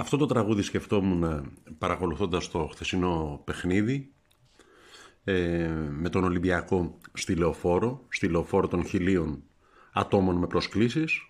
Αυτό το τραγούδι σκεφτόμουν παρακολουθώντας το χθεσινό παιχνίδι ε, με τον Ολυμπιακό στη Λεωφόρο, στη Λεωφόρο των χιλίων ατόμων με προσκλήσεις.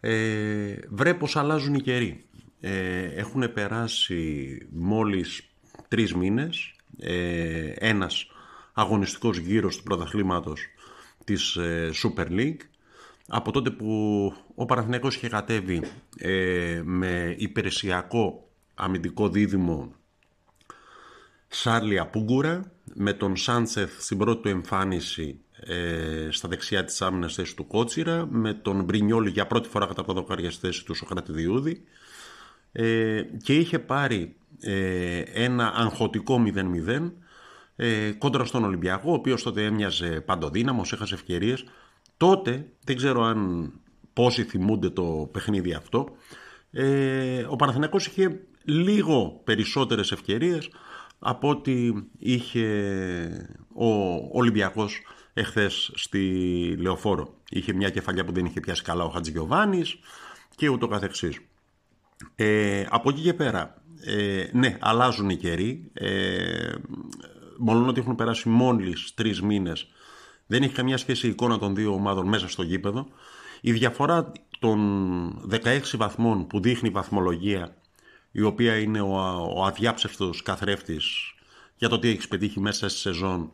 Ε, βρε πως αλλάζουν οι καιροί. Ε, έχουν περάσει μόλις τρεις μήνες, ε, ένας αγωνιστικός γύρος του πρωταθλήματος της ε, Super League από τότε που ο Παναθηναϊκός είχε κατέβει ε, με υπηρεσιακό αμυντικό δίδυμο Σάρλια Πούγκουρα με τον Σάντσεθ στην πρώτη του εμφάνιση ε, στα δεξιά της άμυνας θέση του Κότσιρα με τον Μπρινιόλη για πρώτη φορά κατά πρώτο θέση του Σοκρατιδιούδη ε, και είχε πάρει ε, ένα αγχωτικό 0-0 ε, κόντρα στον Ολυμπιακό ο οποίος τότε έμοιαζε παντοδύναμος, έχασε ευκαιρίες τότε, δεν ξέρω αν πόσοι θυμούνται το παιχνίδι αυτό ε, ο Παναθηναϊκός είχε λίγο περισσότερες ευκαιρίες από ό,τι είχε ο Ολυμπιακός εχθές στη Λεωφόρο. Είχε μια κεφαλιά που δεν είχε πιάσει καλά ο Χατζηγιοβάνης και ούτω καθεξής. Ε, από εκεί και πέρα, ε, ναι, αλλάζουν οι καιροί. Ε, μόνο ότι έχουν περάσει μόλις τρεις μήνες, δεν έχει καμία σχέση η εικόνα των δύο ομάδων μέσα στο γήπεδο. Η διαφορά των 16 βαθμών που δείχνει η βαθμολογία η οποία είναι ο, ο αδιάψευτος καθρέφτης για το τι έχεις πετύχει μέσα στη σεζόν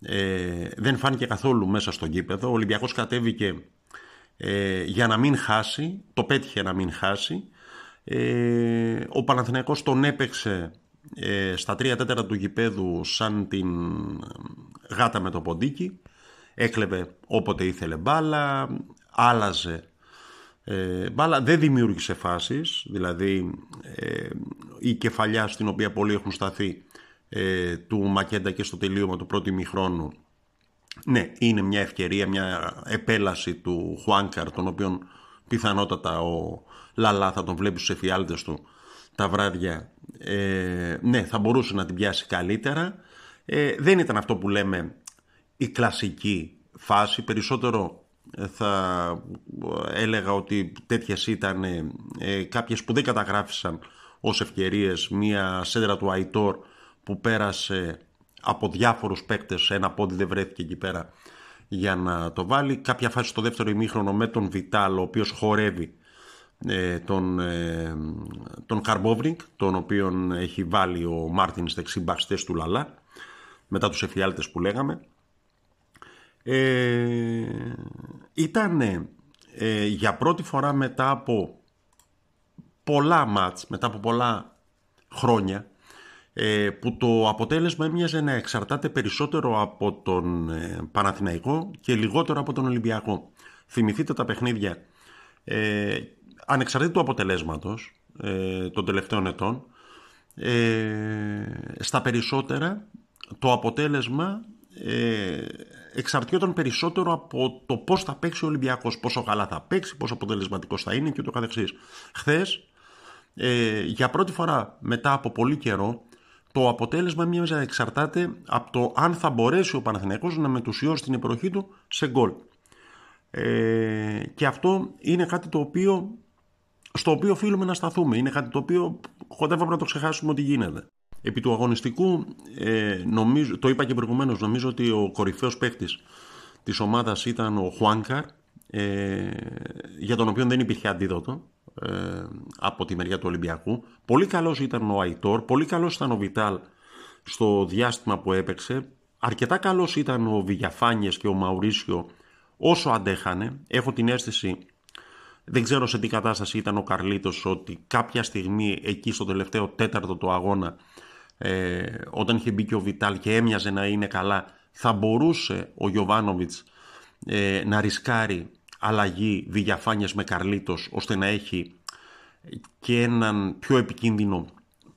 ε, δεν φάνηκε καθόλου μέσα στο γήπεδο. Ο Ολυμπιακός κατέβηκε ε, για να μην χάσει, το πέτυχε να μην χάσει. Ε, ο Παναθηναϊκός τον έπαιξε ε, στα τρία τέταρτα του γηπέδου σαν την γάτα με το ποντίκι. Έκλεβε όποτε ήθελε μπάλα, άλλαζε ε, μπάλα δεν δημιούργησε φάσεις, δηλαδή ε, η κεφαλιά στην οποία πολλοί έχουν σταθεί ε, του Μακέντα και στο τελείωμα του πρώτου ημιχρόνου ναι, είναι μια ευκαιρία, μια επέλαση του Χουάνκαρ, τον οποίον πιθανότατα ο Λαλά θα τον βλέπει στους εφιάλτες του τα βράδια. Ε, ναι, θα μπορούσε να την πιάσει καλύτερα. Ε, δεν ήταν αυτό που λέμε η κλασική φάση, περισσότερο θα έλεγα ότι τέτοιες ήταν ε, κάποιες που δεν καταγράφησαν ως ευκαιρίες. Μία σέντρα του Αϊτόρ που πέρασε από διάφορους παίκτες ένα πόδι δεν βρέθηκε εκεί πέρα για να το βάλει. Κάποια φάση στο δεύτερο ημίχρονο με τον Βιτάλ ο οποίος χορεύει ε, τον, ε, τον Καρμπόβρινγκ τον οποίον έχει βάλει ο Μάρτινς δεξί του Λαλά μετά τους εφιάλτες που λέγαμε ε, ήταν ε, για πρώτη φορά μετά από πολλά μάτς, μετά από πολλά χρόνια ε, που το αποτέλεσμα έμοιαζε να εξαρτάται περισσότερο από τον ε, Παναθηναϊκό και λιγότερο από τον Ολυμπιακό. Θυμηθείτε τα παιχνίδια ε, ανεξαρτήτου του αποτελέσματος ε, των τελευταίων ετών ε, στα περισσότερα το αποτέλεσμα ε, εξαρτιόταν περισσότερο από το πώς θα παίξει ο Ολυμπιακός, πόσο καλά θα παίξει, πόσο αποτελεσματικός θα είναι και ούτω καθεξής. Χθες, ε, για πρώτη φορά μετά από πολύ καιρό, το αποτέλεσμα μοιάζει να εξαρτάται από το αν θα μπορέσει ο Παναθηναϊκός να μετουσιώσει την εποχή του σε γκολ. Ε, και αυτό είναι κάτι το οποίο, στο οποίο οφείλουμε να σταθούμε. Είναι κάτι το οποίο κοντεύαμε να το ξεχάσουμε ότι γίνεται. Επί του αγωνιστικού, ε, νομίζω, το είπα και προηγουμένως, νομίζω ότι ο κορυφαίος παίκτη της ομάδας ήταν ο Χουάνκαρ, ε, για τον οποίο δεν υπήρχε αντίδοτο ε, από τη μεριά του Ολυμπιακού. Πολύ καλός ήταν ο Αϊτόρ, πολύ καλός ήταν ο Βιτάλ στο διάστημα που έπαιξε. Αρκετά καλός ήταν ο Βηγιαφάνιες και ο Μαουρίσιο όσο αντέχανε. Έχω την αίσθηση, δεν ξέρω σε τι κατάσταση ήταν ο Καρλίτος, ότι κάποια στιγμή εκεί στο τελευταίο τέταρτο του αγώνα ε, όταν είχε μπει και ο Βιτάλ και έμοιαζε να είναι καλά, θα μπορούσε ο Γιωβάνοβιτς ε, να ρισκάρει αλλαγή διαφάνειες με Καρλίτος ώστε να έχει και έναν πιο επικίνδυνο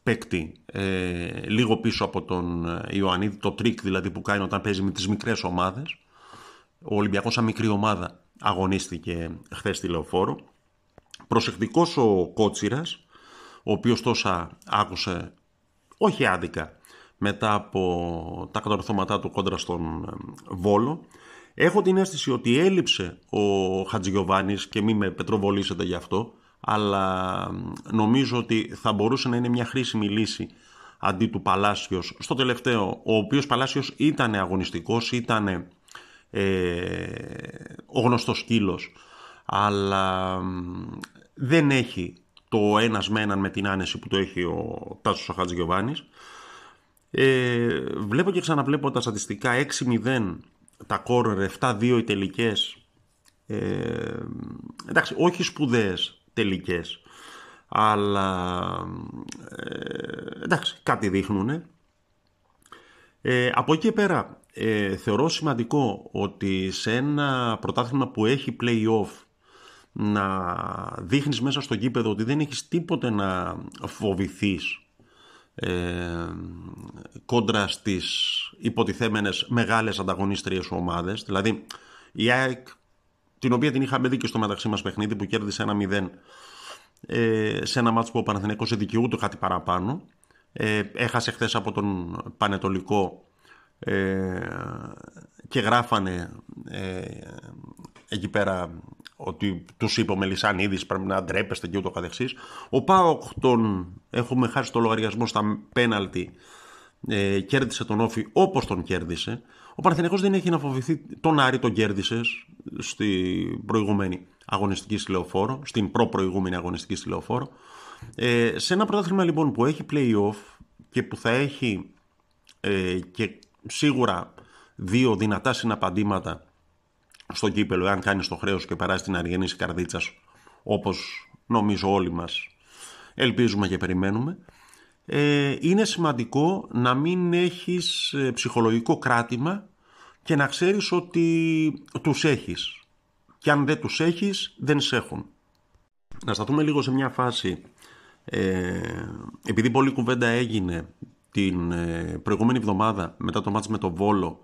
παίκτη ε, λίγο πίσω από τον Ιωαννίδη, το τρικ δηλαδή που κάνει όταν παίζει με τις μικρές ομάδες. Ο Ολυμπιακός σαν μικρή ομάδα αγωνίστηκε χθες στη Λεωφόρο. Προσεκτικός ο Κότσιρας, ο οποίος τόσα άκουσε όχι άδικα μετά από τα κατορθώματά του κόντρα στον ε, Βόλο. Έχω την αίσθηση ότι έλειψε ο Χατζηγιοβάνης και μη με πετροβολήσετε γι' αυτό, αλλά νομίζω ότι θα μπορούσε να είναι μια χρήσιμη λύση αντί του Παλάσιος στο τελευταίο, ο οποίος Παλάσιος ήταν αγωνιστικός, ήταν ε, ο γνωστός σκύλος, αλλά δεν έχει το ένας με έναν με την άνεση που το έχει ο Τάσος ο Χατζηγιοβάνης. Ε, βλέπω και ξαναβλέπω τα στατιστικά 6-0 τα κόρνερ, 7-2 οι τελικές. Ε, εντάξει, όχι σπουδαίες τελικές, αλλά ε, εντάξει, κάτι δείχνουν. Ε, από εκεί πέρα, ε, θεωρώ σημαντικό ότι σε ένα πρωτάθλημα που έχει play-off να δείχνεις μέσα στο γήπεδο ότι δεν έχεις τίποτε να φοβηθείς ε, κόντρα στις υποτιθέμενες μεγάλες ανταγωνίστριες ομάδες. Δηλαδή η ΑΕΚ, την οποία την είχαμε δει και στο μεταξύ μας παιχνίδι που κέρδισε ένα 0 ε, σε ένα μάτσο που ο Παναθηναϊκός δικαιούται κάτι παραπάνω. Ε, έχασε χθες από τον Πανετολικό ε, και γράφανε ε, εκεί πέρα ότι τους είπε ο Μελισανίδης πρέπει να ντρέπεστε και ούτω καθεξής. Ο Πάοκ τον έχουμε χάσει το λογαριασμό στα πέναλτι ε, κέρδισε τον Όφη όπως τον κέρδισε. Ο Παναθηναϊκός δεν έχει να φοβηθεί τον Άρη τον κέρδισε στην προηγούμενη αγωνιστική στη Λεωφόρο, στην προ-προηγούμενη αγωνιστική στη Λεωφόρο. Ε, σε ένα πρωτάθλημα λοιπόν που έχει play-off και που θα έχει ε, και σίγουρα δύο δυνατά συναπαντήματα στο κύπελο, εάν κάνεις το χρέος και περάσεις την αργενήση καρδίτσας, όπως νομίζω όλοι μας ελπίζουμε και περιμένουμε, ε, είναι σημαντικό να μην έχεις ε, ψυχολογικό κράτημα και να ξέρεις ότι τους έχεις. Και αν δεν τους έχεις, δεν σε έχουν. Να σταθούμε λίγο σε μια φάση, ε, επειδή πολλή κουβέντα έγινε την ε, προηγούμενη εβδομάδα μετά το μάτς με το Βόλο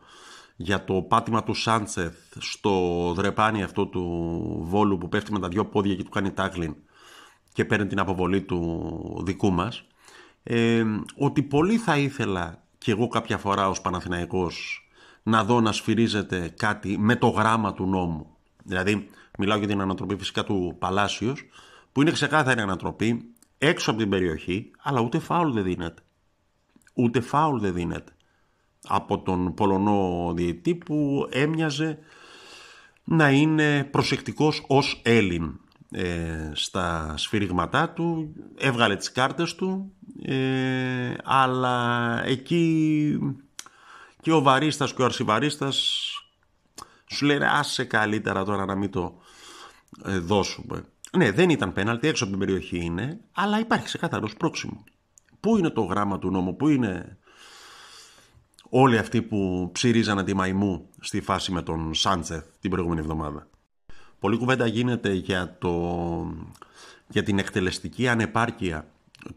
για το πάτημα του Σάντσεθ στο δρεπάνι αυτό του Βόλου που πέφτει με τα δυο πόδια και του κάνει τάγλιν και παίρνει την αποβολή του δικού μας ε, ότι πολύ θα ήθελα και εγώ κάποια φορά ως Παναθηναϊκός να δω να σφυρίζεται κάτι με το γράμμα του νόμου. Δηλαδή μιλάω για την ανατροπή φυσικά του Παλάσιος που είναι ξεκάθαρη ανατροπή έξω από την περιοχή αλλά ούτε φάουλ δεν δίνεται. Ούτε φάουλ δεν δίνεται από τον Πολωνό διετή που έμοιαζε να είναι προσεκτικός ως Έλλην ε, στα σφυρίγματά του, έβγαλε τις κάρτες του, ε, αλλά εκεί και ο βαρίστας και ο αρσιβαρίστας σου λένε άσε καλύτερα τώρα να μην το ε, δώσουμε. Ναι, δεν ήταν πέναλτι, έξω από την περιοχή είναι, αλλά υπάρχει ξεκάθαρος πρόξιμο. Πού είναι το γράμμα του νόμου, πού είναι όλοι αυτοί που ψηρίζανε τη μαϊμού στη φάση με τον Σάντσεθ την προηγούμενη εβδομάδα. Πολλή κουβέντα γίνεται για, το, για την εκτελεστική ανεπάρκεια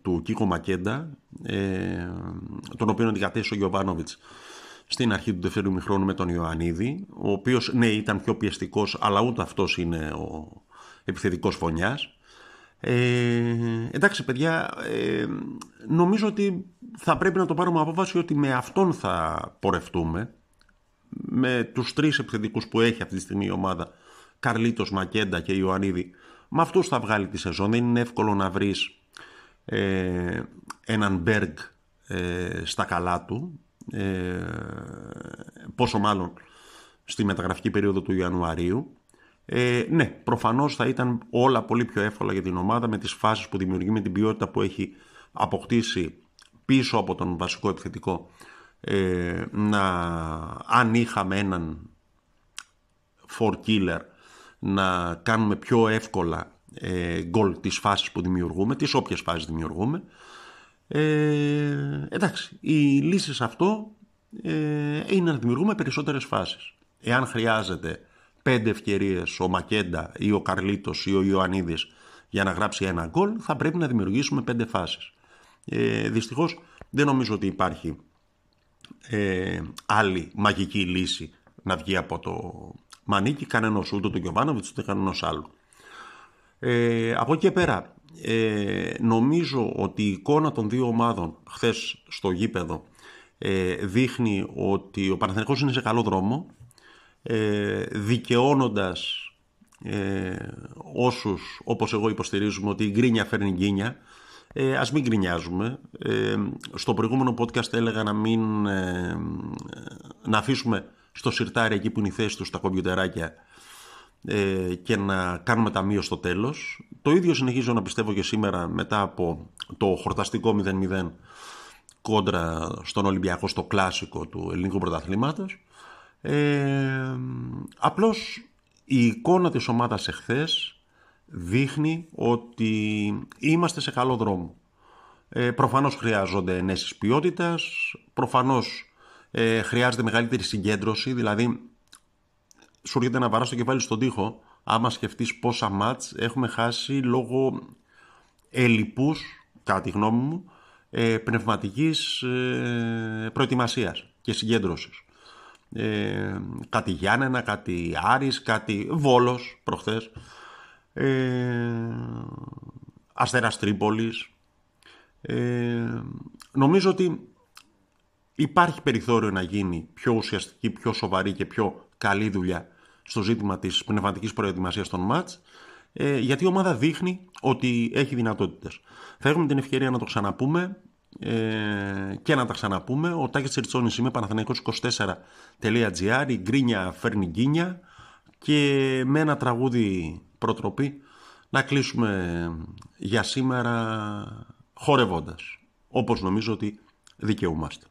του Κίκο Μακέντα, ε, τον οποίο αντικατέστησε ο Γιωβάνοβιτς στην αρχή του δεύτερου μηχρόνου με τον Ιωαννίδη, ο οποίος ναι ήταν πιο πιεστικός, αλλά ούτε αυτός είναι ο επιθετικός φωνιάς. Ε, εντάξει παιδιά, ε, νομίζω ότι θα πρέπει να το πάρουμε απόφαση ότι με αυτόν θα πορευτούμε, με τους τρεις επιθετικούς που έχει αυτή τη στιγμή η ομάδα, Καρλίτος, Μακέντα και Ιωαννίδη, με αυτούς θα βγάλει τη σεζόν. Δεν είναι εύκολο να βρεις ε, έναν Μπέργκ ε, στα καλά του, ε, πόσο μάλλον στη μεταγραφική περίοδο του Ιανουαρίου. Ε, ναι, προφανώς θα ήταν όλα πολύ πιο εύκολα για την ομάδα με τις φάσεις που δημιουργεί, με την ποιότητα που έχει αποκτήσει πίσω από τον βασικό επιθετικό ε, να αν είχαμε έναν for killer να κάνουμε πιο εύκολα ε, γκολ τις φάσεις που δημιουργούμε, τις όποιες φάσεις δημιουργούμε. Ε, εντάξει, η λύση σε αυτό ε, είναι να δημιουργούμε περισσότερες φάσεις. Εάν χρειάζεται πέντε ευκαιρίες ο Μακέντα ή ο Καρλίτος ή ο Ιωαννίδης για να γράψει ένα γκολ, θα πρέπει να δημιουργήσουμε πέντε φάσεις. Ε, δυστυχώς δεν νομίζω ότι υπάρχει ε, άλλη μαγική λύση να βγει από το μανίκι κανένας ούτε του Γιωβάνοβιτς ούτε κανένας άλλου. Ε, από εκεί και πέρα, ε, νομίζω ότι η εικόνα των δύο ομάδων χθες στο γήπεδο ε, δείχνει ότι ο Παναθηναϊκός είναι σε καλό δρόμο, ε, δικαιώνοντας ε, όσους όπως εγώ υποστηρίζουμε ότι η γκρίνια φέρνει γκίνια ε, ας μην γκρινιάζουμε. Ε, στο προηγούμενο podcast έλεγα να μην ε, να αφήσουμε στο σιρτάρι εκεί που είναι η θέση τους στα κομπιουτεράκια ε, και να κάνουμε ταμείο στο τέλος. Το ίδιο συνεχίζω να πιστεύω και σήμερα μετά από το χορταστικό 0-0 κόντρα στον Ολυμπιακό στο κλάσικο του ελληνικού πρωταθλήματος. Ε, απλώς η εικόνα της ομάδας εχθές δείχνει ότι είμαστε σε καλό δρόμο. Ε, προφανώς χρειάζονται ενέσεις ποιότητας, προφανώς ε, χρειάζεται μεγαλύτερη συγκέντρωση, δηλαδή σου έρχεται να βαράς το κεφάλι στον τοίχο άμα σκεφτείς πόσα μάτς έχουμε χάσει λόγω ελλειπούς, κατά τη γνώμη μου, ε, πνευματικής ε, προετοιμασίας και συγκέντρωσης ε, κάτι Γιάννενα, κάτι Άρης, κάτι Βόλος προχθές, ε, Αστέρας Τρίπολης. Ε, νομίζω ότι υπάρχει περιθώριο να γίνει πιο ουσιαστική, πιο σοβαρή και πιο καλή δουλειά στο ζήτημα της πνευματικής προετοιμασίας των μάτς, ε, γιατί η ομάδα δείχνει ότι έχει δυνατότητες. Θα έχουμε την ευκαιρία να το ξαναπούμε ε, και να τα ξαναπούμε. Ο Τάκης Τσιριτσόνης είμαι, παναθηναϊκός24.gr, η γκρίνια φέρνει γκίνια και με ένα τραγούδι προτροπή να κλείσουμε για σήμερα χορευώντας, όπως νομίζω ότι δικαιούμαστε.